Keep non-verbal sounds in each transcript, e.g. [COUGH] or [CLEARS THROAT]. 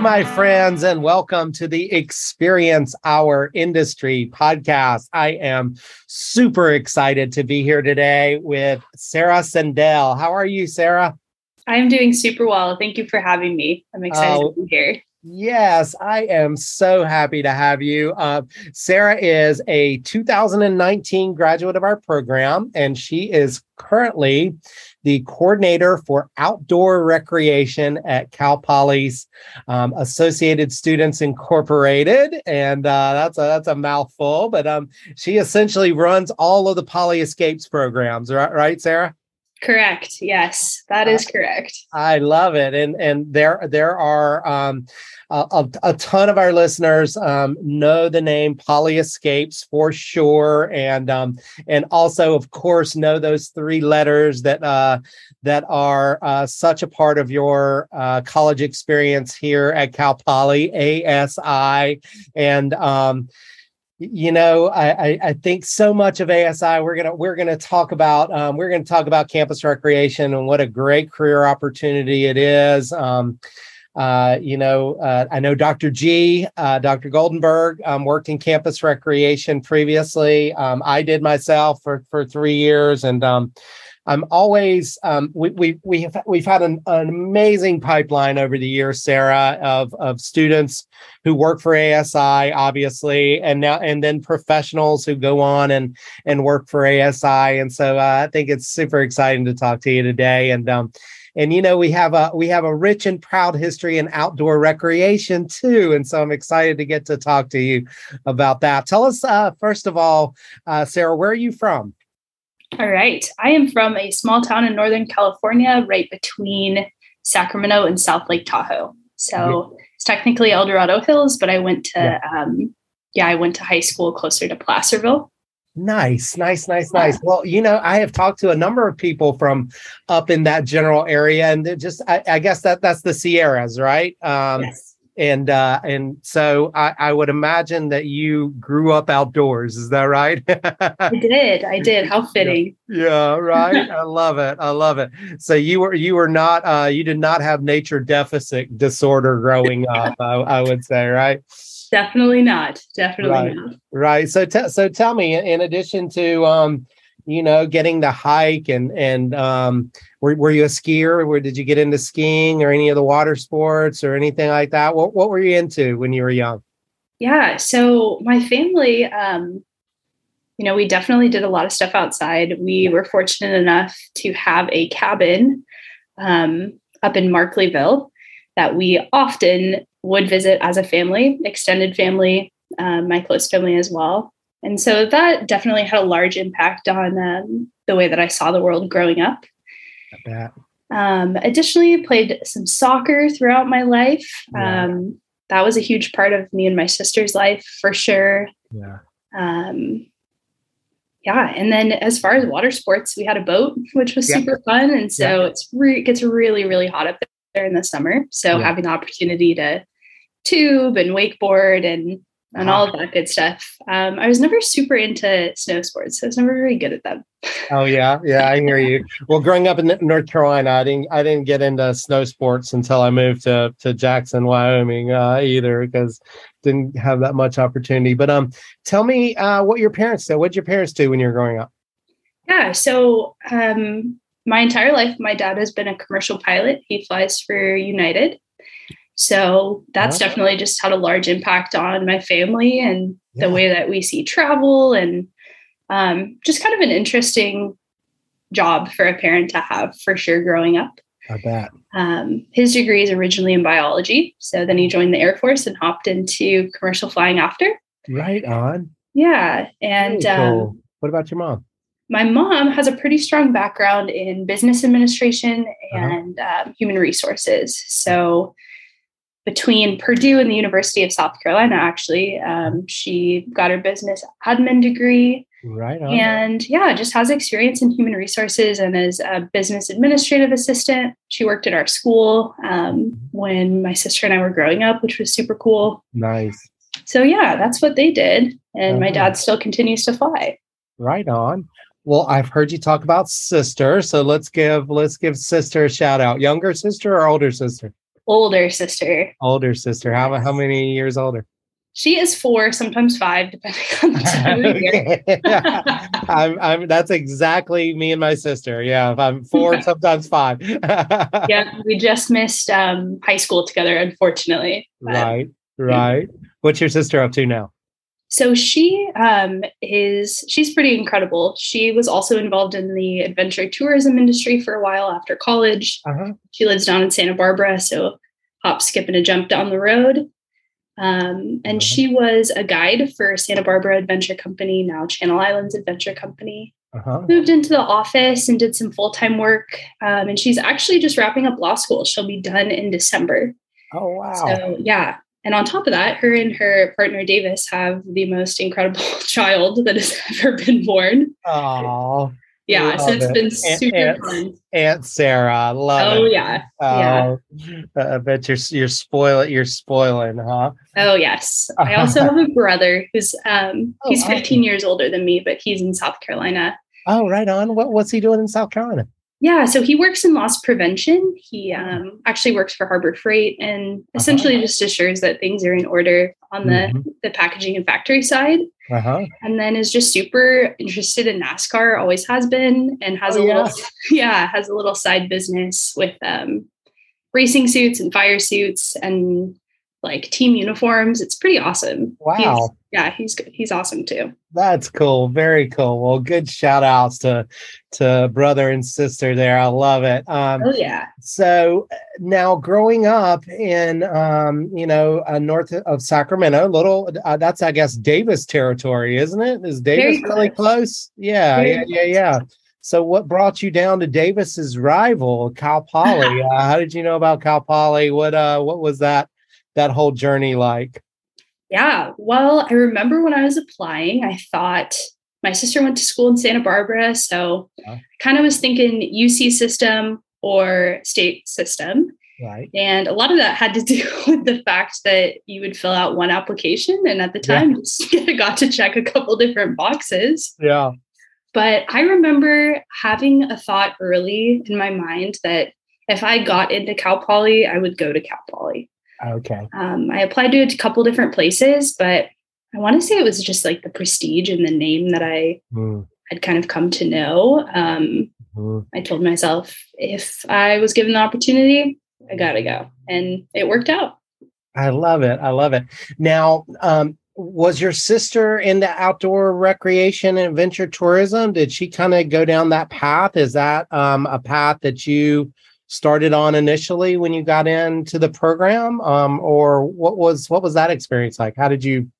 my friends, and welcome to the Experience Our Industry podcast. I am super excited to be here today with Sarah Sendell. How are you, Sarah? I'm doing super well. Thank you for having me. I'm excited uh, to be here. Yes, I am so happy to have you. Uh, Sarah is a 2019 graduate of our program, and she is currently the coordinator for outdoor recreation at Cal Poly's um, Associated Students Incorporated, and uh, that's a that's a mouthful. But um, she essentially runs all of the Poly Escapes programs, right? Right, Sarah? Correct. Yes, that is correct. I love it, and and there there are um, a, a, ton of our listeners um, know the name Poly Escapes for sure, and um, and also of course know those three letters that uh, that are uh, such a part of your uh, college experience here at Cal Poly ASI, and um, you know I, I think so much of asi we're gonna we're gonna talk about um, we're gonna talk about campus recreation and what a great career opportunity it is. Um, uh, you know uh, i know dr g uh, dr goldenberg um, worked in campus recreation previously. Um, i did myself for for three years and um, I'm always um, we we we have we've had an, an, amazing pipeline over the years, Sarah, of of students who work for ASI, obviously, and now and then professionals who go on and and work for ASI. And so uh, I think it's super exciting to talk to you today. And um, and you know we have a we have a rich and proud history in outdoor recreation too and so i'm excited to get to talk to you about that tell us uh, first of all uh, sarah where are you from all right. I am from a small town in Northern California, right between Sacramento and South Lake Tahoe. So it's technically El Dorado Hills, but I went to, yeah. Um, yeah, I went to high school closer to Placerville. Nice, nice, nice, nice. Well, you know, I have talked to a number of people from up in that general area, and they're just I, I guess that that's the Sierras, right? Um, yes and uh, and so I, I, would imagine that you grew up outdoors. Is that right? I did. I did. How [LAUGHS] fitting. Yeah, yeah right. I love it. I love it. So you were you were not uh, you did not have nature deficit disorder growing [LAUGHS] up. I, I, would say, right? Definitely not. Definitely right. not. Right. So t- so tell me, in addition to um, you know, getting the hike and and um, were, were you a skier? Where did you get into skiing or any of the water sports or anything like that? What what were you into when you were young? Yeah, so my family, um, you know, we definitely did a lot of stuff outside. We were fortunate enough to have a cabin um, up in Markleeville that we often would visit as a family, extended family, um, my close family as well. And so that definitely had a large impact on um, the way that I saw the world growing up. Um, additionally, played some soccer throughout my life. Yeah. Um, that was a huge part of me and my sister's life for sure. Yeah. Um, yeah, and then as far as water sports, we had a boat, which was yeah. super fun, and so yeah. it's re- it gets really really hot up there in the summer. So having the opportunity to tube and wakeboard and and all of that good stuff. Um, I was never super into snow sports. So I was never very good at them. Oh yeah, yeah, I hear you. Well, growing up in North Carolina, I didn't I didn't get into snow sports until I moved to to Jackson, Wyoming, uh, either because didn't have that much opportunity. But um, tell me uh, what your parents did. What did your parents do when you were growing up? Yeah, so um, my entire life, my dad has been a commercial pilot. He flies for United. So that's definitely just had a large impact on my family and yeah. the way that we see travel and um, just kind of an interesting job for a parent to have for sure growing up. I bet. Um, his degree is originally in biology. So then he joined the Air Force and hopped into commercial flying after. Right on. Yeah. And cool. um, what about your mom? My mom has a pretty strong background in business administration uh-huh. and uh-huh. um, human resources. So between Purdue and the University of South Carolina, actually. Um, she got her business admin degree. Right. On. And yeah, just has experience in human resources and as a business administrative assistant. She worked at our school um, when my sister and I were growing up, which was super cool. Nice. So yeah, that's what they did. And uh-huh. my dad still continues to fly. Right on. Well, I've heard you talk about sister, so let's give let's give sister a shout out. Younger sister or older sister? Older sister. Older sister. How how many years older? She is four, sometimes five, depending [LAUGHS] on the time of year. [LAUGHS] I'm, I'm, that's exactly me and my sister. Yeah, I'm four, [LAUGHS] sometimes five. yeah, we just missed um, high school together, unfortunately. But, right, right. What's your sister up to now? So she um, is she's pretty incredible. She was also involved in the adventure tourism industry for a while after college. Uh-huh. She lives down in Santa Barbara, so hop, skip, and a jump down the road. Um, and uh-huh. she was a guide for Santa Barbara Adventure Company, now Channel Islands Adventure Company. Uh-huh. Moved into the office and did some full time work. Um, and she's actually just wrapping up law school. She'll be done in December. Oh, wow. So, yeah, and on top of that, her and her partner Davis have the most incredible [LAUGHS] child that has [LAUGHS] ever been born. Oh, yeah. So it's it. been super Aunt, fun. Aunt Sarah, love oh, it. yeah. Oh, yeah. I bet you're you're spoiling you're spoiling, huh? Oh yes. I also have a brother who's um [LAUGHS] oh, he's 15 years older than me, but he's in South Carolina. Oh, right on. What what's he doing in South Carolina? Yeah, so he works in loss prevention. He um, actually works for Harbor Freight and essentially uh-huh. just assures that things are in order on the, mm-hmm. the packaging and factory side. Uh-huh. And then is just super interested in NASCAR, always has been, and has oh, a little, yeah. [LAUGHS] yeah, has a little side business with um, racing suits and fire suits and like team uniforms. It's pretty awesome. Wow. Yeah, he's he's awesome too. That's cool. Very cool. Well, good shout outs to to brother and sister there. I love it. Um, oh yeah. So now, growing up in um, you know uh, north of Sacramento, little uh, that's I guess Davis territory, isn't it? Is Davis Very really close? close? Yeah, Very yeah, yeah, yeah. So, what brought you down to Davis's rival, Cal Poly? [LAUGHS] uh, how did you know about Cal Poly? What uh, what was that that whole journey like? Yeah. Well, I remember when I was applying, I thought my sister went to school in Santa Barbara. So yeah. I kind of was thinking UC system or state system. Right. And a lot of that had to [LAUGHS] do with the fact that you would fill out one application and at the time yeah. [LAUGHS] just got to check a couple different boxes. Yeah. But I remember having a thought early in my mind that if I got into Cal Poly, I would go to Cal Poly. Okay. Um, I applied to a couple different places, but I want to say it was just like the prestige and the name that I mm. had kind of come to know. Um, mm. I told myself if I was given the opportunity, I got to go. And it worked out. I love it. I love it. Now, um, was your sister into outdoor recreation and adventure tourism? Did she kind of go down that path? Is that um, a path that you started on initially when you got into the program? Um, or what was what was that experience like? How did you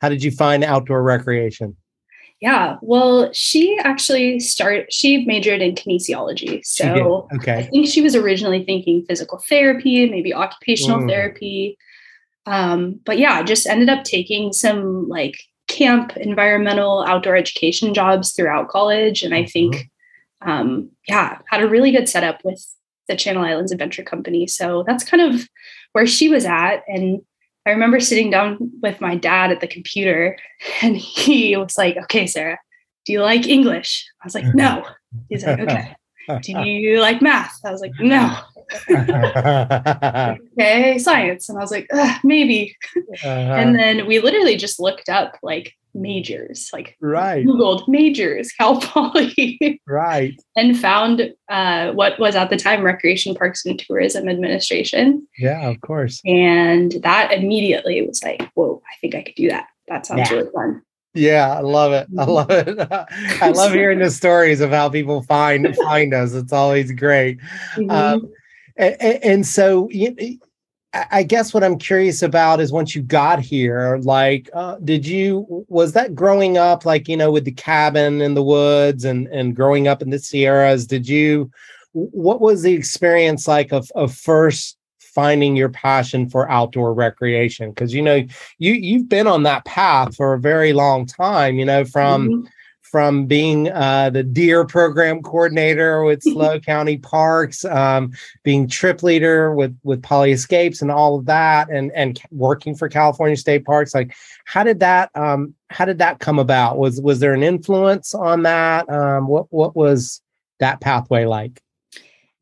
how did you find outdoor recreation? Yeah well she actually started she majored in kinesiology. So okay. I think she was originally thinking physical therapy maybe occupational mm. therapy. Um, but yeah just ended up taking some like camp environmental outdoor education jobs throughout college. And i think mm-hmm. um, yeah had a really good setup with the Channel Islands Adventure Company. So that's kind of where she was at. And I remember sitting down with my dad at the computer [LAUGHS] and he was like, Okay, Sarah, do you like English? I was like, No. He's like, Okay. Do you like math? I was like, No. [LAUGHS] [LAUGHS] okay, science. And I was like, maybe. Uh-huh. And then we literally just looked up like majors, like right. Googled majors, [LAUGHS] Cal Poly. right. And found uh, what was at the time Recreation Parks and Tourism Administration. Yeah, of course. And that immediately was like, whoa, I think I could do that. That sounds yeah. really fun. Yeah, I love it. I love it. [LAUGHS] I love [LAUGHS] hearing the stories of how people find find us. It's always great. Mm-hmm. Um, and, and, so I guess what I'm curious about is once you got here, like, uh, did you was that growing up, like you know, with the cabin in the woods and and growing up in the Sierras? Did you? What was the experience like of of first finding your passion for outdoor recreation? Because you know, you you've been on that path for a very long time. You know, from mm-hmm from being uh, the deer program coordinator with [LAUGHS] SLO County Parks, um, being trip leader with with Poly Escapes and all of that, and and working for California State Parks. Like, how did that um, how did that come about? Was was there an influence on that? Um, what what was that pathway like?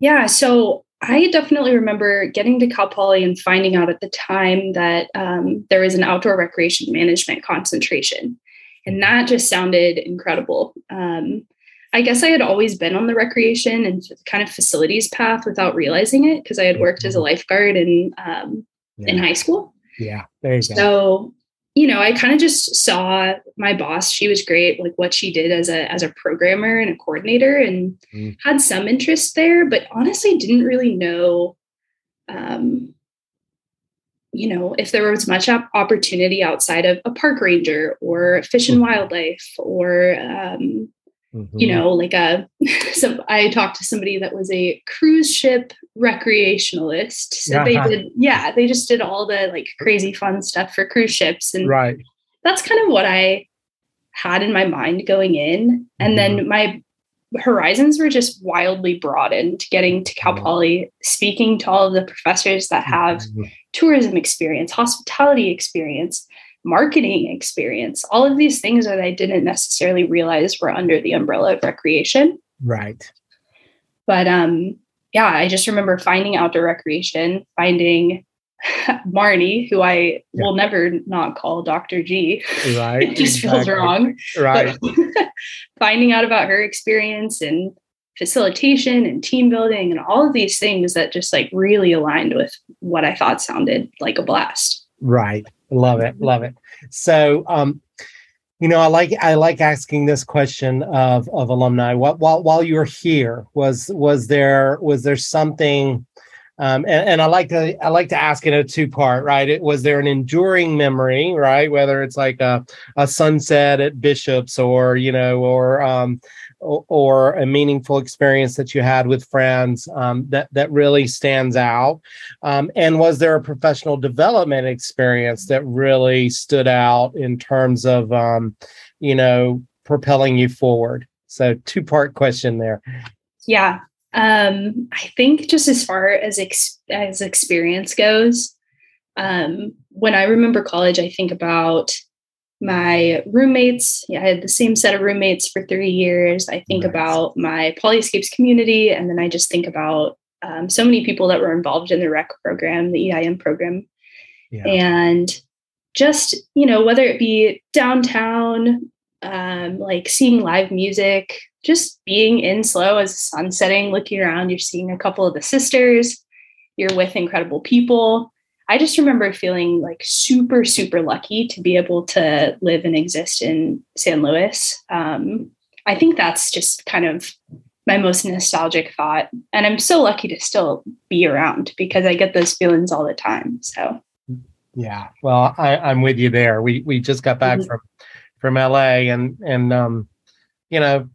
Yeah, so I definitely remember getting to Cal Poly and finding out at the time that um, there was an outdoor recreation management concentration. And that just sounded incredible. Um, I guess I had always been on the recreation and kind of facilities path without realizing it because I had worked as a mm-hmm. lifeguard in um, yeah. in high school. Yeah, there you go. So you know, I kind of just saw my boss. She was great, like what she did as a as a programmer and a coordinator, and mm. had some interest there. But honestly, didn't really know, um, you know, if there was much opportunity outside of a park ranger or fish and mm-hmm. wildlife or um, Mm-hmm. You know, like a [LAUGHS] so I talked to somebody that was a cruise ship recreationalist. So yeah. they did, yeah, they just did all the like crazy fun stuff for cruise ships. And right. that's kind of what I had in my mind going in. And mm-hmm. then my horizons were just wildly broadened getting to Cal mm-hmm. Poly, speaking to all of the professors that have mm-hmm. tourism experience, hospitality experience, marketing experience, all of these things that I didn't necessarily realize were under the umbrella of recreation. Right. But um, yeah, I just remember finding outdoor recreation, finding [LAUGHS] Marnie, who I yeah. will never not call Dr. G. Right. [LAUGHS] it just exactly. feels wrong. Right. [LAUGHS] finding out about her experience and facilitation and team building and all of these things that just like really aligned with what I thought sounded like a blast. Right. Love it. Love it. So, um, you know, I like I like asking this question of of alumni. What while while you're here, was was there was there something um, and, and, I like to I like to ask in a two part, right? It was there an enduring memory, right? Whether it's like a, a sunset at Bishop's or you know, or um, or, a meaningful experience that you had with friends um, that that really stands out? Um, and was there a professional development experience that really stood out in terms of um, you know propelling you forward? So two part question there. Yeah, um, I think just as far as ex- as experience goes, um, when I remember college, I think about my roommates. Yeah, I had the same set of roommates for three years. I think nice. about my Polyscapes community, and then I just think about um, so many people that were involved in the rec program, the EIM program, yeah. and just you know whether it be downtown, um, like seeing live music, just being in SLO as the sun setting, looking around, you're seeing a couple of the sisters, you're with incredible people. I just remember feeling like super, super lucky to be able to live and exist in San Luis. Um, I think that's just kind of my most nostalgic thought. And I'm so lucky to still be around because I get those feelings all the time. So yeah. Well, I, am with you there. We we just got back mm-hmm. from from LA and and um, you know,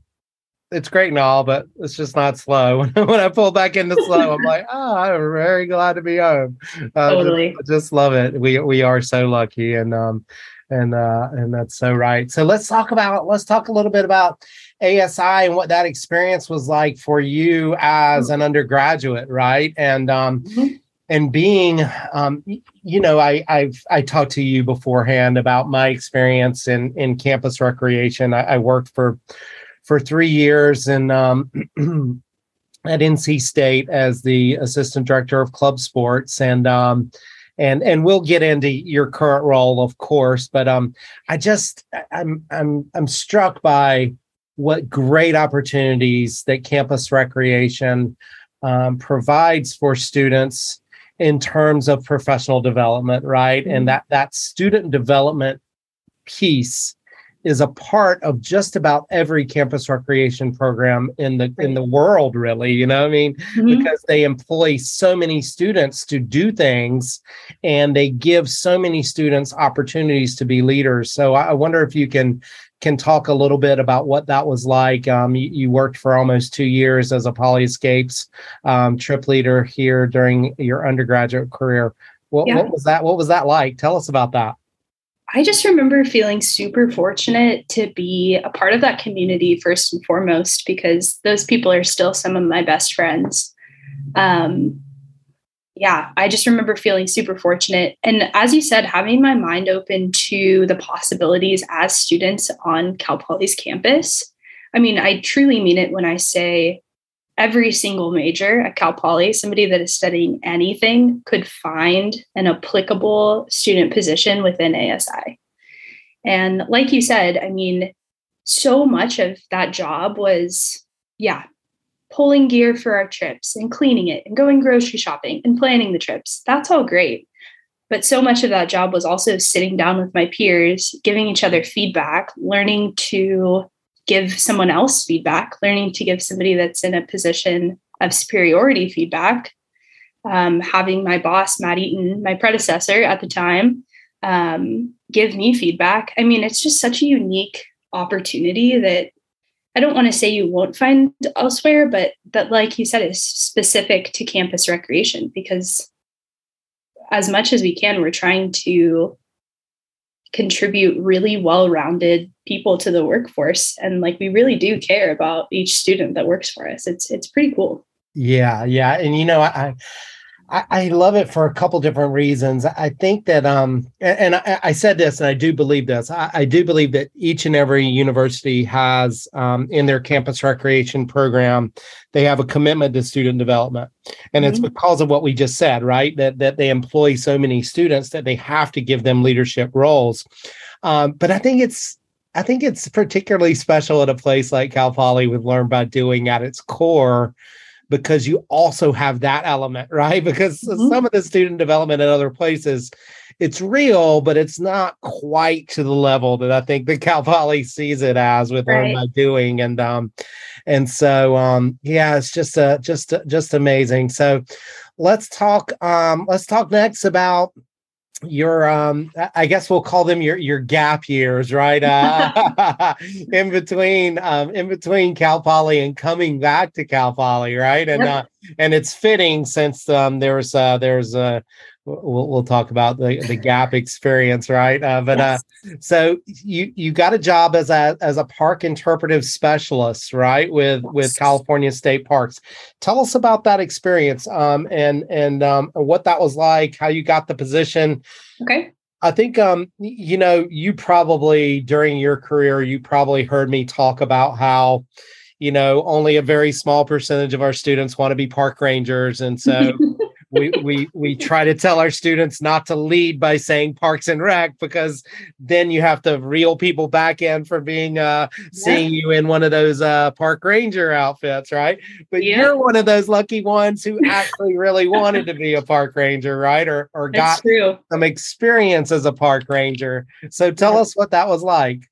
it's great and all, but it's just not SLO. [LAUGHS] when I pull back into SLO, I'm [LAUGHS] like, oh, I'm very glad to be home. Uh, totally, just, just, love it. We we are so lucky, and um, and uh, and that's so right. So let's talk about let's talk a little bit about ASI and what that experience was like for you as an undergraduate, right? And um, mm-hmm. And being, um, you know, I I've I talked to you beforehand about my experience in in campus recreation. I, I worked for for three years and um, [CLEARS THROAT] at NC State as the assistant director of club sports and um, and and we'll get into your current role of course but um I just I'm I'm I'm struck by what great opportunities that campus recreation um, provides for students in terms of professional development right mm-hmm. and that that student development piece is a part of just about every campus recreation program in the in the world really you know i mean mm-hmm. because they employ so many students to do things and they give so many students opportunities to be leaders so i wonder if you can can talk a little bit about what that was like um, you, you, worked for almost two years as a polyscapes um, trip leader here during your undergraduate career what, yeah. what was that what was that like tell us about that I just remember feeling super fortunate to be a part of that community first and foremost because those people are still some of my best friends. Um, yeah, I just remember feeling super fortunate. And as you said, having my mind open to the possibilities as students on Cal Poly's campus. I mean, I truly mean it when I say every single major at Cal Poly, somebody that is studying anything could find an applicable student position within ASI. And like you said, I mean, so much of that job was, yeah, pulling gear for our trips and cleaning it and going grocery shopping and planning the trips. That's all great. But so much of that job was also sitting down with my peers, giving each other feedback, learning to give someone else feedback, learning to give somebody that's in a position of superiority feedback. Um, having my boss, Matt Eaton, my predecessor at the time, um, give me feedback. I mean, it's just such a unique opportunity that I don't want to say you won't find elsewhere, but that, like you said, is specific to campus recreation because as much as we can, we're trying to contribute really well-rounded people to the workforce and like we really do care about each student that works for us. It's it's pretty cool. Yeah yeah and you know i I, I love it for a couple different reasons. I think that, um, and, and I, I, said this, and I do believe this. I, I, do believe that each and every university has um, in their campus recreation program, they have a commitment to student development, and mm-hmm. it's because of what we just said, right? That that they employ so many students that they have to give them leadership roles. Um, but I think it's I think it's particularly special at a place like Cal Poly with Learn by Doing at its core because you also have that element, right? [LAUGHS] Because mm-hmm. some of the student development at other places, it's real, but it's not quite to the level that I think the [LAUGHS] Cal Poly sees it as with right. Learn by Doing. And um, and so um, yeah, it's just uh just just amazing. So let's talk um let's talk next about your um i guess we'll call them your your gap years right? [LAUGHS] Uh [LAUGHS] in between um in between cal poly and coming back to cal poly right? And uh and it's fitting since um there's uh there's a we'll, we'll talk about the, the gap experience right uh, but uh, yes. uh so you you got a job as a as a park interpretive specialist right with yes. with california state parks tell us about that experience um and and um what that was like how you got the position okay I think um you know you probably during your career you probably heard me talk about how you know only a very small percentage of our students want to be park rangers and so [LAUGHS] we we we try to tell our students not to lead by saying Parks and Rec because then you have to reel people back in for being uh seeing you in one of those uh park ranger outfits, right? But yeah. you're one of those lucky ones who actually really wanted to be a park ranger, right? Or or got some experience as a park ranger. So tell yeah. us what that was like.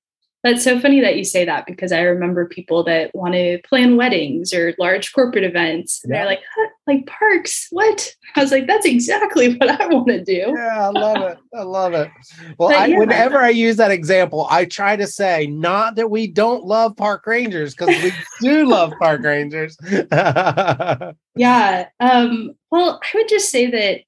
That's so funny that you say that because I remember people that want to plan weddings or large corporate events. And yeah. they're like, huh, like parks, what? I was like, that's exactly what I want to do. Yeah, I love it. I love it. Well, I, yeah. whenever I use that example, I try to say not that we don't love park rangers because we do love park rangers. [LAUGHS] yeah. Um, well, I would just say that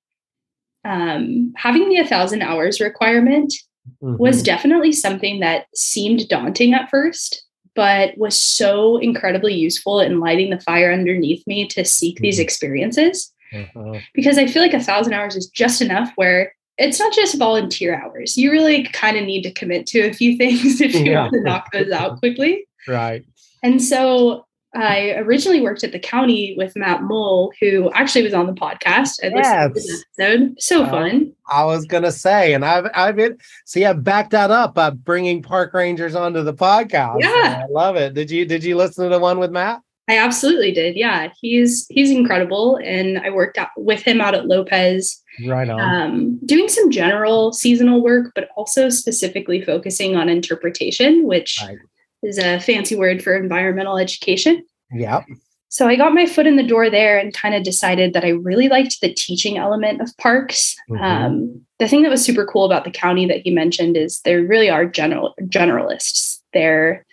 um, having the a thousand hours requirement mm-hmm. was definitely something that seemed daunting at first, but was so incredibly useful in lighting the fire underneath me to seek mm-hmm. these experiences. Mm-hmm. Because I feel like a thousand hours is just enough where it's not just volunteer hours. You really kind of need to commit to a few [LAUGHS] things if you yeah. want to knock those out [LAUGHS] quickly. Right. And so I originally worked at the county with Matt Mull, who actually was on the podcast. I yes. episode. So uh, fun. I was gonna say, and I've I've been see I've backed that up by bringing park rangers onto the podcast. Yeah, I love it. Did you did you listen to the one with Matt? I absolutely did. Yeah, he's he's incredible, and I worked out with him out at Lopez. Right on. Um, doing some general seasonal work, but also specifically focusing on interpretation, which right is a fancy word for environmental education. Yeah. So I got my foot in the door there and kind of decided that I really liked the teaching element of parks. Mm-hmm. Um, the thing that was super cool about the county that he mentioned is they really are general generalists. They're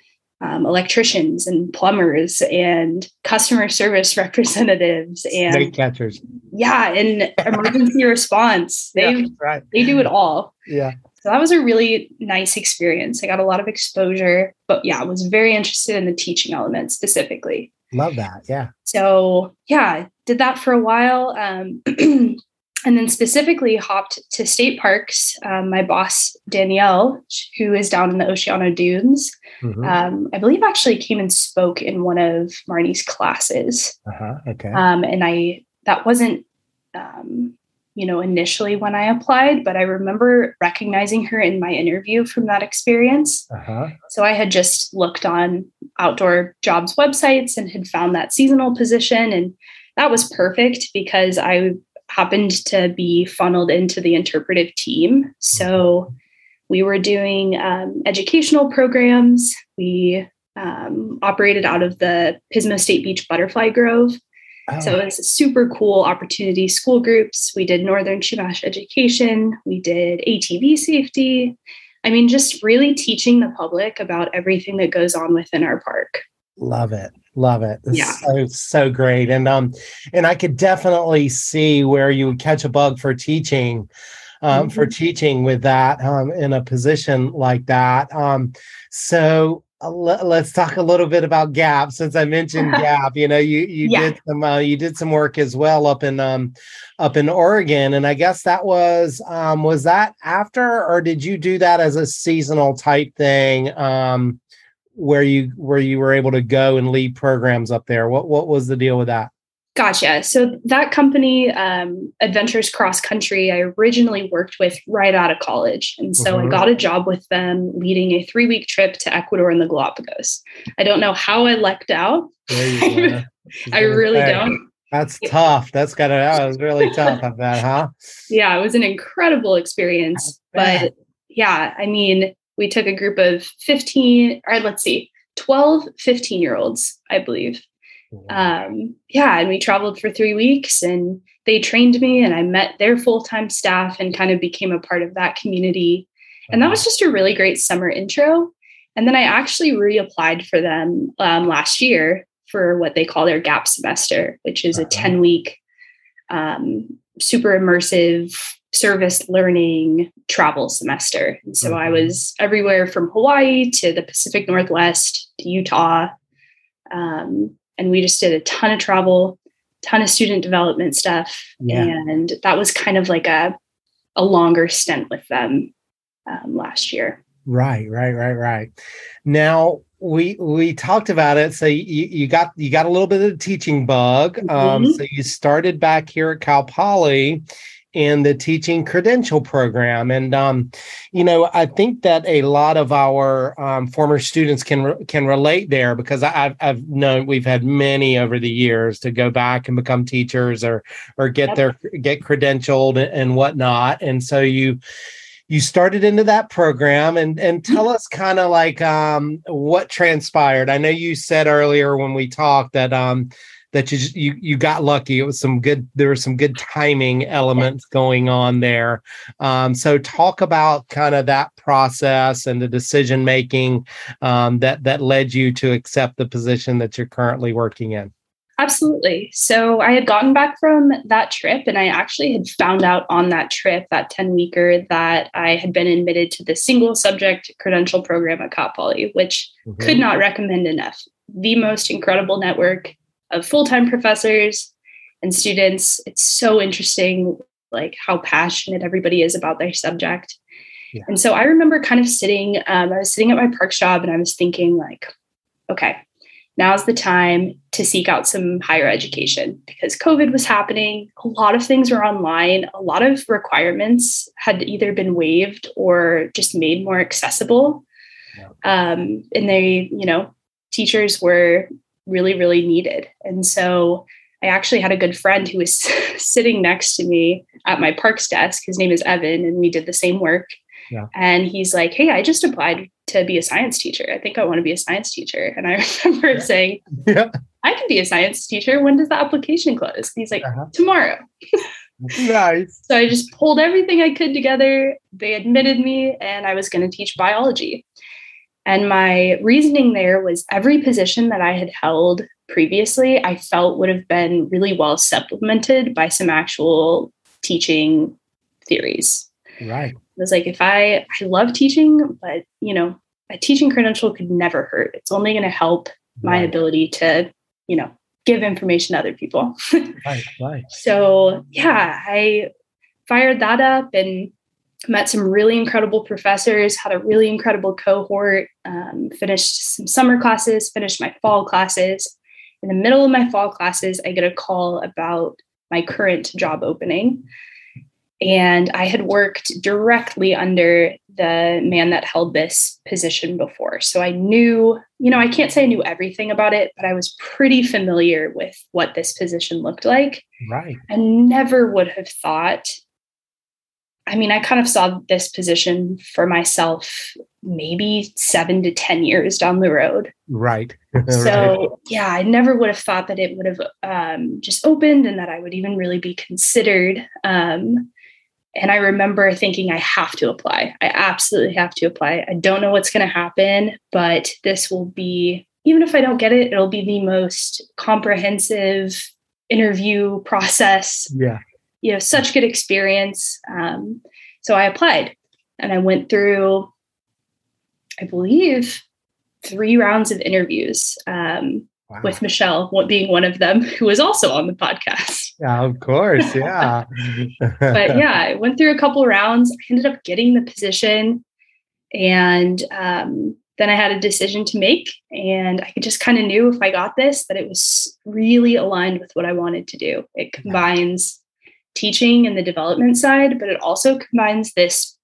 um, electricians and plumbers and customer service [LAUGHS] representatives and snake catchers. Yeah, and emergency [LAUGHS] response. They yeah, right. they do it all. Yeah. So that was a really nice experience. I got a lot of exposure, but yeah, I was very interested in the teaching element specifically. Love that. Yeah. So yeah, did that for a while. Um, [CLEARS THROAT] and then specifically hopped to state parks. Um, my boss, Danielle, who is down in the Oceano Dunes, mm-hmm. um, I believe actually came and spoke in one of Marnie's classes. Uh-huh. Okay. Um, and I, that wasn't, um, you know, initially when I applied, but I remember recognizing her in my interview from that experience. Uh-huh. So I had just looked on outdoor jobs websites and had found that seasonal position. And that was perfect because I happened to be funneled into the interpretive team. So mm-hmm. we were doing um, educational programs. We um, operated out of the Pismo State Beach Butterfly Grove. Oh. So it was a super cool opportunity. School groups, we did Northern Chumash education, we did ATV safety. I mean, just really teaching the public about everything that goes on within our park. Love it. Love it. It's yeah. so so great. And um and I could definitely see where you would catch a bug for teaching um mm-hmm. for teaching with that um in a position like that. Um so let, us talk a little bit about gap since i mentioned [LAUGHS] gap you know you you yeah. did some uh, you did some work as well up in um up in oregon and i guess that was um was that after or did you do that as a seasonal type thing um where you where you were able to go and lead programs up there. What what was the deal with that? Gotcha. So that company, um, Adventures Cross Country, I originally worked with right out of college, and so mm-hmm. I got a job with them leading a three week trip to Ecuador and the Galapagos. I don't know how I lucked out. [LAUGHS] I really don't. That's tough. That's gotta that was really [LAUGHS] tough of that, huh? Yeah, it was an incredible experience. But yeah, I mean, we took a group of 15 or let's see 12 15 year olds i believe um, yeah and we traveled for three weeks and they trained me and i met their full-time staff and kind of became a part of that community and that was just a really great summer intro and then i actually reapplied for them um, last year for what they call their gap semester which is a 10 uh-huh. week um, super immersive service learning travel semester. And so mm-hmm. I was everywhere from Hawaii to the Pacific Northwest to Utah. Um, and we just did a ton of travel, ton of student development stuff. Yeah. And that was kind of like a, a longer stint with them um, last year. Right, right, right, right. Now we we talked about it. So you, you got you got a little bit of the teaching bug. Um, mm-hmm. So you started back here at Cal Poly in the teaching credential program. And um, you know i think that a lot of our um, former students can re- can relate there because I've, I've known we've had many over the years to go back and become teachers or or get their get credentialed and whatnot. And so you you started into that program. And and tell us kind of like um, what transpired. I know you said earlier when we talked that um, that you just, you you got lucky. It was some good. There were some good timing elements going on there. Um, so talk about kind of that process and the decision making um, that that led you to accept the position that you're currently working in. Absolutely. So I had gotten back from that trip, and I actually had found out on that trip, that 10 weeker, that I had been admitted to the single subject credential program at Cal Poly, which mm-hmm. could not recommend enough. The most incredible network of full-time professors and students. It's so interesting, like how passionate everybody is about their subject. Yeah. And so I remember kind of sitting, um, I was sitting at my park job and I was thinking, like, okay, now's the time to seek out some higher education because COVID was happening. A lot of things were online. A lot of requirements had either been waived or just made more accessible. Yeah. Um, and they, you know, teachers were really, really needed. And so I actually had a good friend who was [LAUGHS] sitting next to me at my parks desk. His name is Evan, and we did the same work. Yeah. And he's like, Hey, I just applied to be a science teacher. I think I want to be a science teacher. And I [LAUGHS] remember yeah. saying, yeah. I can be a science teacher. When does the application close? And he's like, uh-huh. Tomorrow. nice. [LAUGHS] So I just pulled everything I could together. They admitted me, and I was going to teach biology. And my reasoning there was every position that I had held previously, I felt would have been really well supplemented by some actual teaching theories. Right. It was like, if I, I love teaching, but you know, a teaching credential could never hurt. It's only going to help my right. ability to, you know, give information to other people. [LAUGHS] right, right. So yeah, I fired that up and met some really incredible professors, had a really incredible cohort, um, finished some summer classes, finished my fall classes. In the middle of my fall classes, I get a call about my current job opening. And I had worked directly under the man that held this position before. So I knew, you know, I can't say I knew everything about it, but I was pretty familiar with what this position looked like. Right. I never would have thought I mean, I kind of saw this position for myself maybe seven to 10 years down the road. Right. [LAUGHS] so, right. yeah, I never would have thought that it would have um, just opened and that I would even really be considered. Um, and I remember thinking, I have to apply. I absolutely have to apply. I don't know what's going to happen, but this will be, even if I don't get it, it'll be the most comprehensive interview process yeah you know such good experience um, so i applied and i went through i believe three rounds of interviews um, wow. with michelle being one of them who was also on the podcast [LAUGHS] yeah of course yeah [LAUGHS] but yeah i went through a couple rounds i ended up getting the position and um, then I had a decision to make, and I just kind of knew if I got this that it was really aligned with what I wanted to do. It combines teaching and the development side, but it also combines this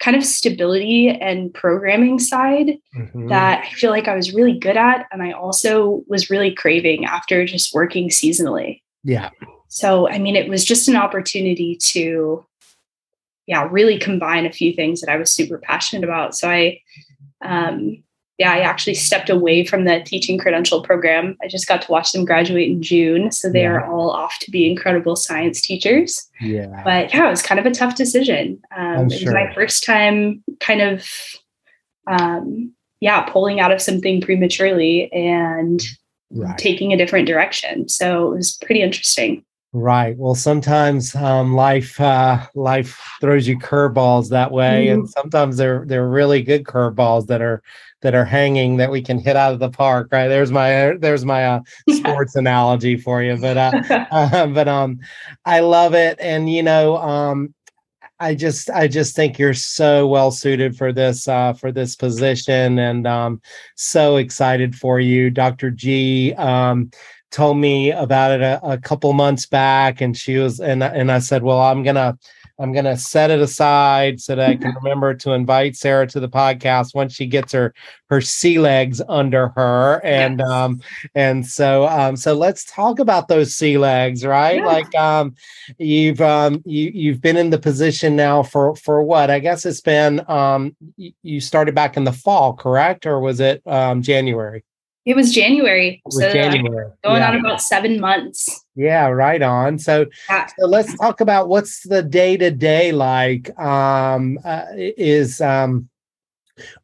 kind of stability and programming side mm-hmm. that I feel like I was really good at. And I also was really craving after just working seasonally. Yeah. So, I mean, it was just an opportunity to, yeah, really combine a few things that I was super passionate about. So I, um, yeah, I actually stepped away from the teaching credential program. I just got to watch them graduate in June. So they yeah. are all off to be incredible science teachers. Yeah. But yeah, it was kind of a tough decision. Um, it was my first time kind of, um, yeah, pulling out of something prematurely and right. taking a different direction. So it was pretty interesting. Right. Well, sometimes um, life uh, life throws you curveballs that way, mm-hmm. and sometimes they're they're really good curveballs that are that are hanging that we can hit out of the park. Right. There's my there's my uh, sports analogy for you, but uh, uh, [LAUGHS] [LAUGHS] but um, I love it, and you know um, I just I just think you're so well suited for this uh, for this position, and um, so excited for you, Dr. G. Um, told me about it a, a couple months back, and she was and and I said, well, I'm gonna I'm going to set it aside so that I can [LAUGHS] remember to invite Sarah to the podcast once she gets her her sea legs under her. And yes. um and so um so let's talk about those sea legs, right? Yeah. Like um you've um you you've been in the position now for for what? I guess it's been um you started back in the fall, correct? Or was it um January? It was January. It was so January. Going yeah. on about seven months. Yeah, right on. So, yeah. so let's talk about what's the day to day like. Um, uh, is um,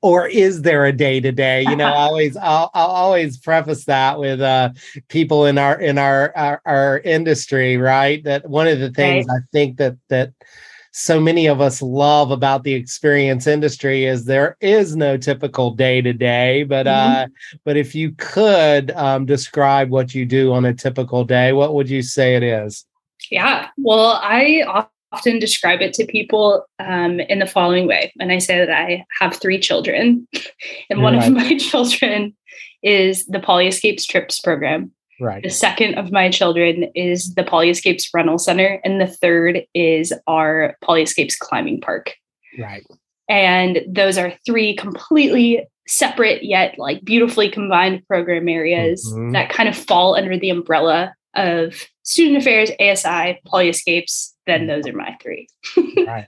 or is there a day to day? You know, I [LAUGHS] always I'll, I'll always preface that with uh, people in our in our, our, our industry, right? That one of the things right. I think that that so many of us love about the experience industry is there is no typical day to day but mm-hmm. uh but if you could um, describe what you do on a typical day what would you say it is yeah well i often describe it to people um, in the following way and i say that i have three children [LAUGHS] and one right. of my [LAUGHS] children is the polyescapes trips program Right. The second of my children is the Polyescapes Rental Center, and the third is our Polyescapes Climbing Park. Right. And those are three completely separate yet like beautifully combined program areas mm-hmm. that kind of fall under the umbrella of student affairs, ASI, Polyescapes. Then those are my three. [LAUGHS] right.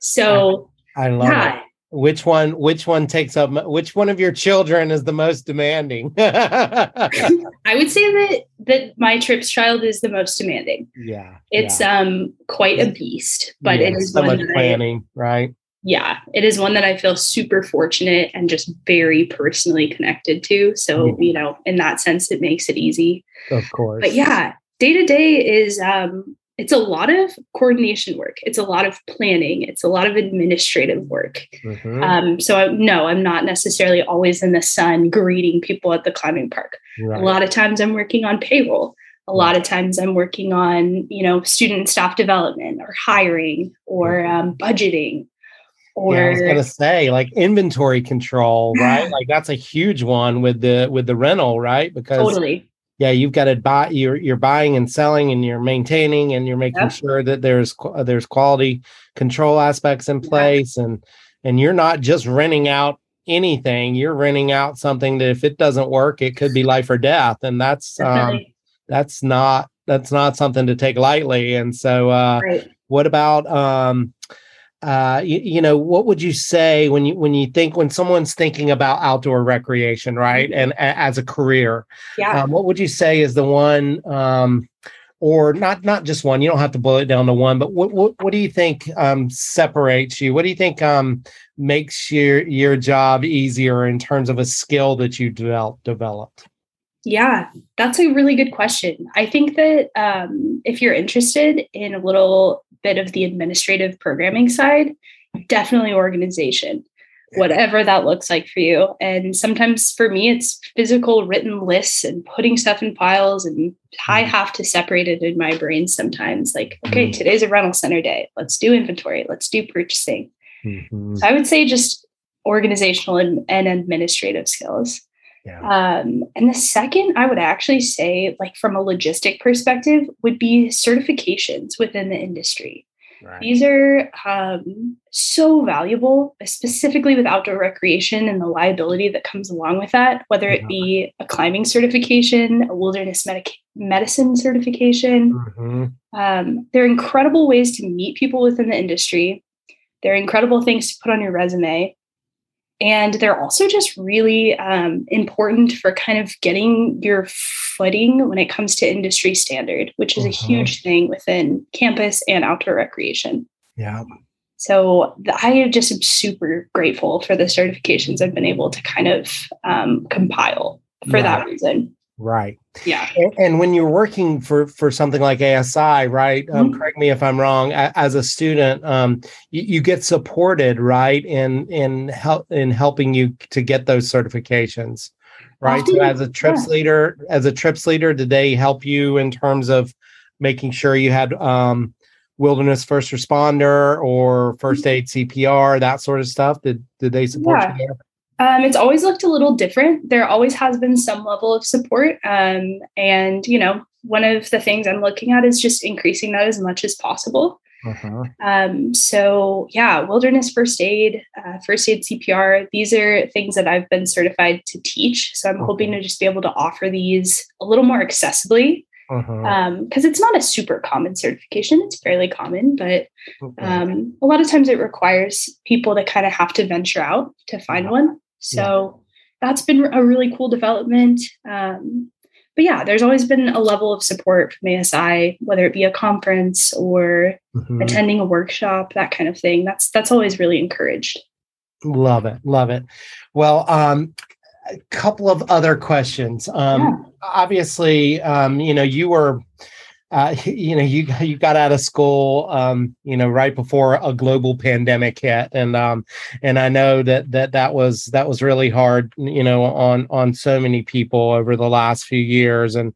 So I, I love yeah, it which one which one takes up which one of your children is the most demanding? [LAUGHS] I would say that that my trips child is the most demanding. Yeah it's yeah. um quite a beast but yeah, it is so much planning I, right? Yeah it is one that i feel super fortunate and just very personally connected to. So yeah. you know in that sense it makes it easy. Of course. But yeah day to day is um it's a lot of coordination work. It's a lot of planning. It's a lot of administrative work. Mm-hmm. Um, so I, no, I'm not necessarily always in the sun greeting people at the climbing park. Right. A lot of times I'm working on payroll. a lot of times i'm working on you know student staff development or hiring or Mm-hmm. um, budgeting or yeah, I was gonna say like inventory control, right? [SIGHS] Like that's a huge one with the with the rental, right? Because totally yeah, you've got to buy you're you're buying and selling and you're maintaining and you're making sure that there's there's quality control aspects in Yeah. place and and you're not just renting out anything, you're renting out something that if it doesn't work, it could be life or death and that's um that's not that's not something to take lightly and so uh right. what about um uh you, you know what would you say when you when you think when someone's thinking about outdoor recreation right and a, as a career yeah. um, what would you say is the one um or not not just one you don't have to boil it down to one but what what, what do you think um separates you? What do you think um makes your your job easier in terms of a skill that you develop developed? Yeah, that's a really good question. I think that um, if you're interested in a little bit of the administrative programming side, definitely organization, whatever that looks like for you. And sometimes for me, it's physical written lists and putting stuff in files. And I have to separate it in my brain sometimes. Like, okay, Mhm. today's a rental center day. Let's do inventory. Let's do purchasing. Mhm. So I would say just organizational and, and administrative skills. Yeah Um, and the second, I would actually say, like from a logistic perspective, would be certifications within the industry. right These are um, so valuable, specifically with outdoor recreation and the liability that comes along with that, whether it be a climbing certification, a wilderness medic- medicine certification. Mhm. Um, they're incredible ways to meet people within the industry. They're incredible things to put on your resume. And they're also just really um, important for kind of getting your footing when it comes to industry standard, which is a Mhm. huge thing within campus and outdoor recreation. yeah So the, I just am super grateful for the certifications I've been able to kind of um, compile for that reason. Right Yeah. And, and when you're working for for something like ASI, right? Um, Mhm. Correct me if I'm wrong. A, as a student, um, you, you get supported, right, in in help in helping you to get those certifications, right? So as a trips yeah. leader, as a trips leader, did they help you in terms of making sure you had um, wilderness first responder or first aid CPR, that sort of stuff? Did did they support Yeah. you there? Um, it's always looked a little different. There always has been some level of support. Um, and, you know, one of the things I'm looking at is just increasing that as much as possible. Uh-huh. Um, so, yeah, wilderness first aid, uh, first aid CPR, these are things that I've been certified to teach. So I'm hoping to just be able to offer these a little more accessibly Uh-huh. because it's not a super common certification. It's fairly common, but um, a lot of times it requires people to kind of have to venture out to find one. So that's been a really cool development. Um, but yeah, there's always been a level of support from ASI, whether it be a conference or Mhm. attending a workshop, that kind of thing. That's that's always really encouraged. Love it. Love it. Well, um, a couple of other questions. Um, obviously, um, you know, you were, uh, [LAUGHS] you know, you you got out of school, um, you know, right before a global pandemic hit, and um, and I know that that that was that was really hard, you know, on on so many people over the last few years, and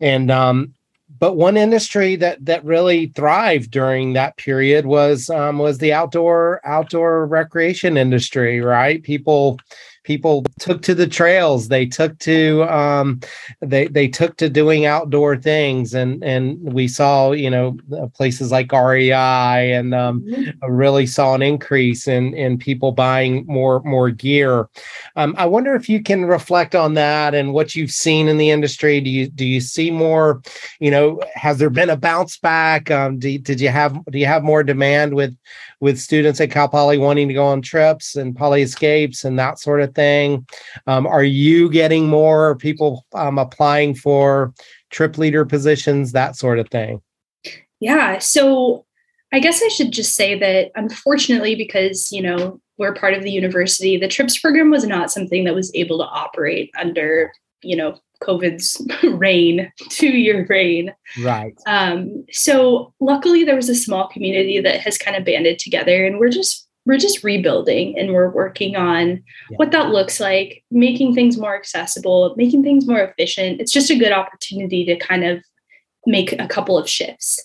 and um, but one industry that that really thrived during that period was um, was the outdoor outdoor recreation industry. Right, people people took to the trails. They took to um, they they took to doing outdoor things, and and we saw you know places like REI and um, really saw an increase in in people buying more more gear. Um, I wonder if you can reflect on that and what you've seen in the industry. Do you do you see more? You know, has there been a bounce back? Um, do, did you have do you have more demand with with students at Cal Poly wanting to go on trips and poly escapes and that sort of thing? Um, are you getting more people um, applying for trip leader positions, that sort of thing? Yeah. So I guess I should just say that unfortunately, because, you know, we're part of the university, the TRIPS program was not something that was able to operate under, you know, COVID's [LAUGHS] reign, two year reign. Right. Um, so luckily there was a small community that has kind of banded together and we're just we're just rebuilding and we're working on Yeah. what that looks like, making things more accessible, making things more efficient. It's just a good opportunity to kind of make a couple of shifts.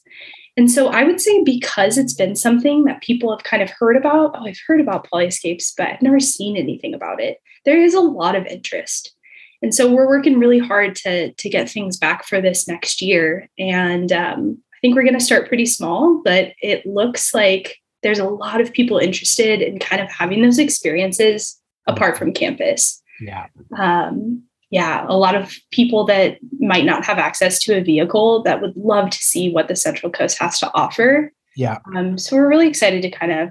And so I would say because it's been something that people have kind of heard about, oh, I've heard about Poly Escapes, but I've never seen anything about it. There is a lot of interest. And so we're working really hard to, to get things back for this next year. And um, I think we're going to start pretty small, but it looks like there's a lot of people interested in kind of having those experiences apart from campus. Yeah. Um, yeah, a lot of people that might not have access to a vehicle that would love to see what the Central Coast has to offer. Yeah. Um, so we're really excited to kind of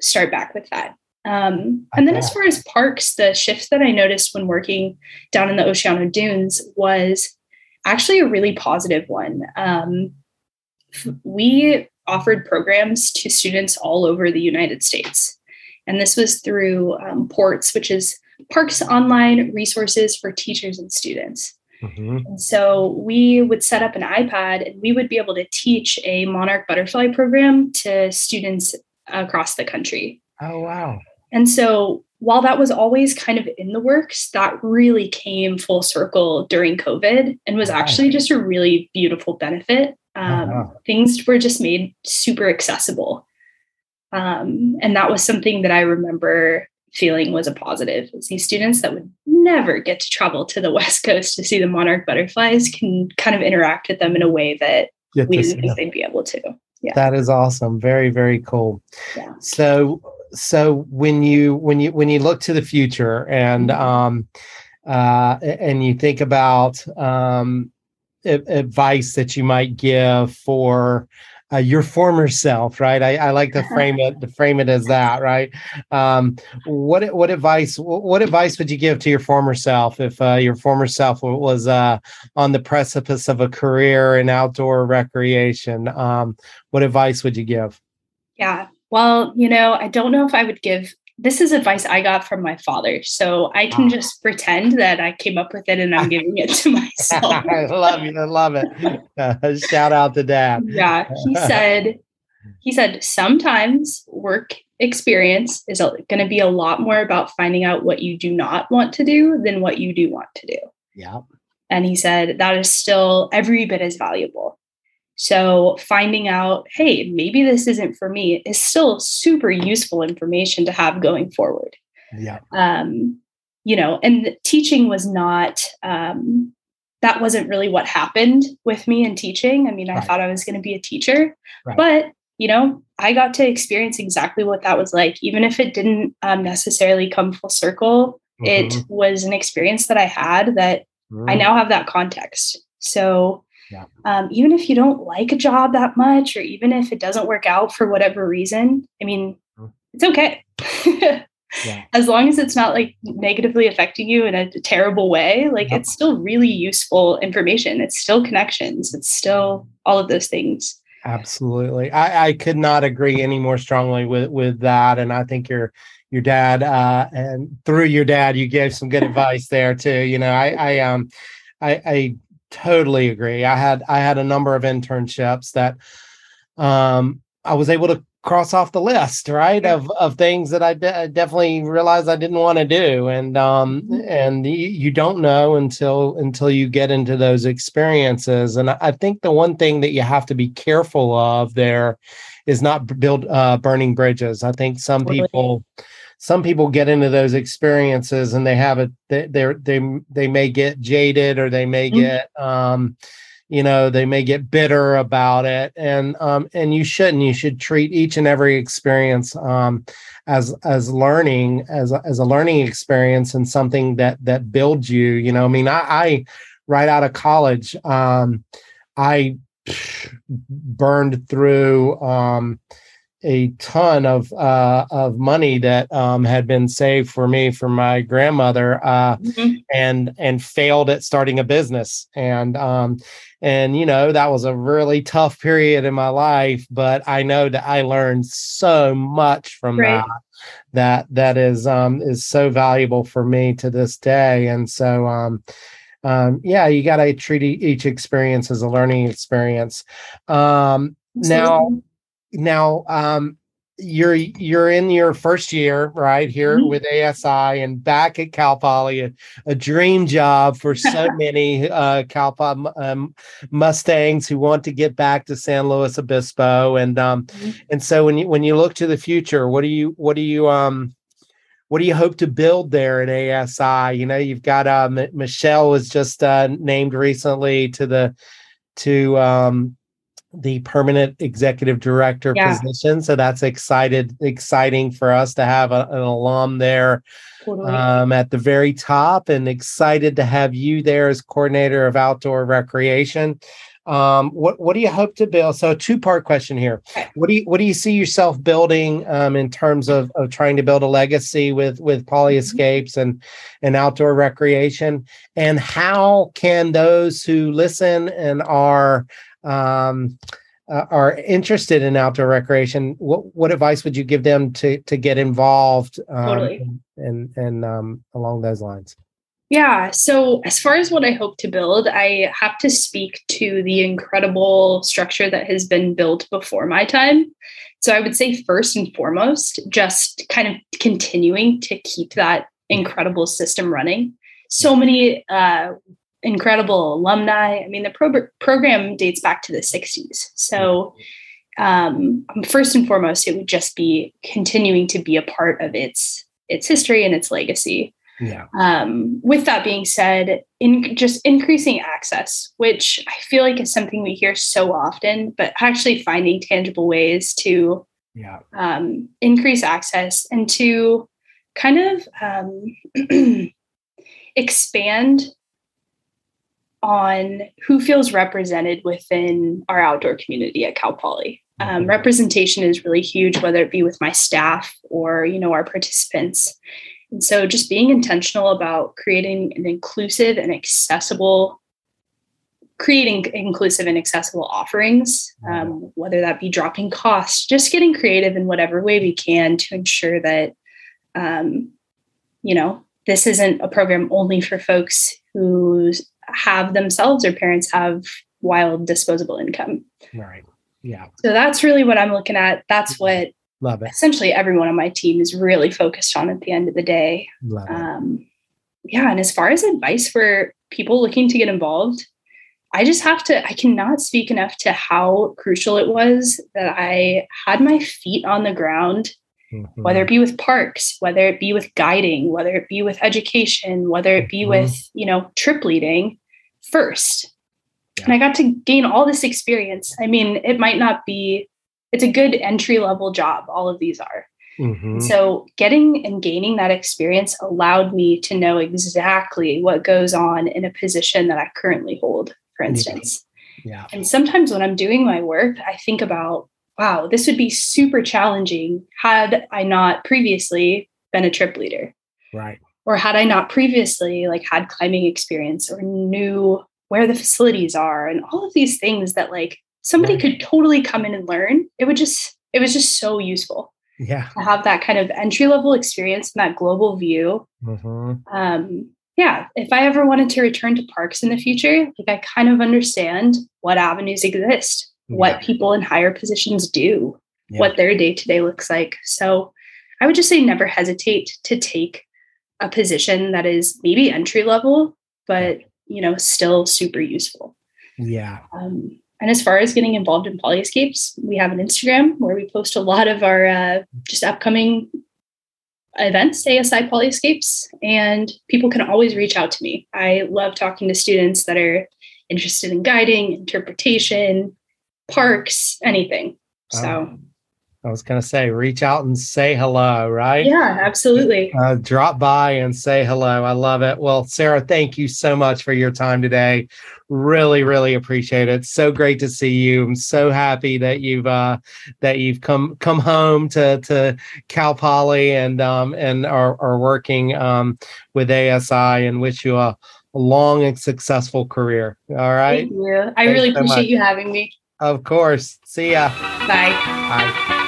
start back with that. Um, and then, as far as parks, the shift that I noticed when working down in the Oceano Dunes was actually a really positive one. Um, we offered programs to students all over the United States. And this was through um, PORTS, which is Parks Online Resources for Teachers and Students. Mm-hmm. And so we would set up an iPad and we would be able to teach a monarch butterfly program to students across the country. Oh, wow. And so while that was always kind of in the works, that really came full circle during COVID and was actually just a really beautiful benefit. Um, uh-huh. Things were just made super accessible. Um, and that was something that I remember feeling was a positive is these students that would never get to travel to the [LAUGHS] west coast to see the monarch butterflies can kind of interact with them in a way that we didn't think they'd be able to yeah that is awesome very very cool yeah. so so when you when you when you look to the future and mm-hmm. um uh and you think about um advice that you might give for uh, your former self, right? I, I like to [LAUGHS] frame it to frame it as that, right? Um, what what advice what advice would you give to your former self if uh, your former self was uh, on the precipice of a career in outdoor recreation? Um, what advice would you give? Yeah, well, you know, I don't know if I would give this is advice I got from my father. So I can ah. just pretend that I came up with it and I'm giving it to myself. [LAUGHS] I love you. I love it. Uh, shout out to dad. Yeah. He said, he said, sometimes work experience is going to be a lot more about finding out what you do not want to do than what you do want to do. Yeah. And he said that is still every bit as valuable. So finding out, hey, maybe this isn't for me is still super useful information to have going forward. Yeah. Um, you know, and teaching was not um, that wasn't really what happened with me in teaching. I mean, I right. thought I was going to be a teacher, right. but you know, I got to experience exactly what that was like, even if it didn't um, necessarily come full circle. Mm-hmm. It was an experience that I had that mm. I now have that context. So yeah. Um, even if you don't like a job that much, or even if it doesn't work out for whatever reason, I mean, mm-hmm. it's okay. yeah. [LAUGHS] As long as it's not like negatively affecting you in a terrible way, like yep. it's still really useful information. It's still connections. It's still all of those things. Absolutely. I, I could not agree any more strongly with, with that. And I think your your dad uh, and through your dad, you gave some good [LAUGHS] advice there too. You know, I, I um I, I totally agree. I had I had a number of internships that um, I was able to cross off the list, right? Of of things that I, de- I definitely realized I didn't want to do, and um, mm-hmm. and you, you don't know until until you get into those experiences. And I think the one thing that you have to be careful of there is not build uh, burning bridges. I think some people some people get into those experiences and they have it they they they, they may get jaded or they may mm-hmm. get um you know they may get bitter about it. And um and you shouldn't. You should treat each and every experience um as as learning as a, as a learning experience and something that that builds you you know? I mean i, I right out of college um i burned through um a ton of uh, of money that um, had been saved for me from my grandmother, uh, mm-hmm. and and failed at starting a business, and um, and you know that was a really tough period in my life, but I know that I learned so much from right. that that that is um, is so valuable for me to this day, and so. Um, um, yeah, you got to treat each experience as a learning experience. Um, now, now um you're you're in your first year right here mm-hmm. with ASI and back at Cal Poly, a, a dream job for so [LAUGHS] many uh, Cal Poly um, Mustangs who want to get back to San Luis Obispo, and um, mm-hmm. and so when you when you look to the future, what do you what do you um what do you hope to build there at ASI? You know, you've got uh, M- Michelle was just uh, named recently to the to um, the permanent executive director yeah. position. So that's excited, exciting for us to have a, an alum there totally. um, at the very top, and excited to have you there as coordinator of outdoor recreation. Um, what what do you hope to build? So two part question here. What do you what do you see yourself building um, in terms of, of trying to build a legacy with with Poly mm-hmm. Escapes and and outdoor recreation? And how can those who listen and are um, uh, are interested in outdoor recreation, what what advice would you give them to to get involved um, totally. and and um, along those lines? Yeah. So, as far as what I hope to build, I have to speak to the incredible structure that has been built before my time. So, I would say, first and foremost, just kind of continuing to keep that incredible system running. So many uh, incredible alumni. I mean, the pro- program dates back to the 60s. So, um, first and foremost, it would just be continuing to be a part of its its history and its legacy. Yeah. Um, with that being said, in just increasing access, which I feel like is something we hear so often, but actually finding tangible ways to yeah. um, increase access and to kind of um, [CLEARS THROAT] expand on who feels represented within our outdoor community at Cal Poly. Um, representation is really huge, whether it be with my staff or you know our participants. And so, just being intentional about creating an inclusive and accessible, creating inclusive and accessible offerings, um, whether that be dropping costs, just getting creative in whatever way we can to ensure that, um, you know, this isn't a program only for folks who have themselves or parents have wild disposable income. Right. Yeah. So that's really what I'm looking at. That's what Love it. essentially everyone on my team is really focused on at the end of the day. Love it. Um, yeah. And as far as advice for people looking to get involved, I just have to, I cannot speak enough to how crucial it was that I had my feet on the ground mm-hmm. whether it be with parks, whether it be with guiding, whether it be with education, whether it be mm-hmm. with, you know, trip leading first. Yeah. And I got to gain all this experience. I mean, it might not be, it's a good entry level job, all of these are. Mm-hmm. So, getting and gaining that experience allowed me to know exactly what goes on in a position that I currently hold, for instance. Yeah. yeah. And sometimes when I'm doing my work, I think about wow, this would be super challenging had I not previously been a trip leader. Right. Or had I not previously like had climbing experience or knew where the facilities are and all of these things that like somebody right. could totally come in and learn. It would just it was just so useful. Yeah. To have that kind of entry level experience and that global view. Mm-hmm. Um, yeah, if I ever wanted to return to parks in the future, like I kind of understand what avenues exist what people in higher positions do, yeah. what their day to day looks like. So I would just say never hesitate to take a position that is maybe entry level, but you know, still super useful. Yeah. Um, and as far as getting involved in Poly Escapes, we have an Instagram where we post a lot of our uh, just upcoming events, ASI Poly Escapes, and people can always reach out to me. I love talking to students that are interested in guiding, interpretation, parks, anything. So oh, I was going to say, reach out and say hello, right? Yeah, absolutely. Uh, drop by and say hello. I love it. Well, Sarah, thank you so much for your time today. Really, really appreciate it. So great to see you. I'm so happy that you've uh, that you've come come home to to Cal Poly and um, and are, are working um, with ASI and wish you a, a long and successful career. All right. Thank you. I Thanks really appreciate so you having me. Of course. See ya. Bye. Bye.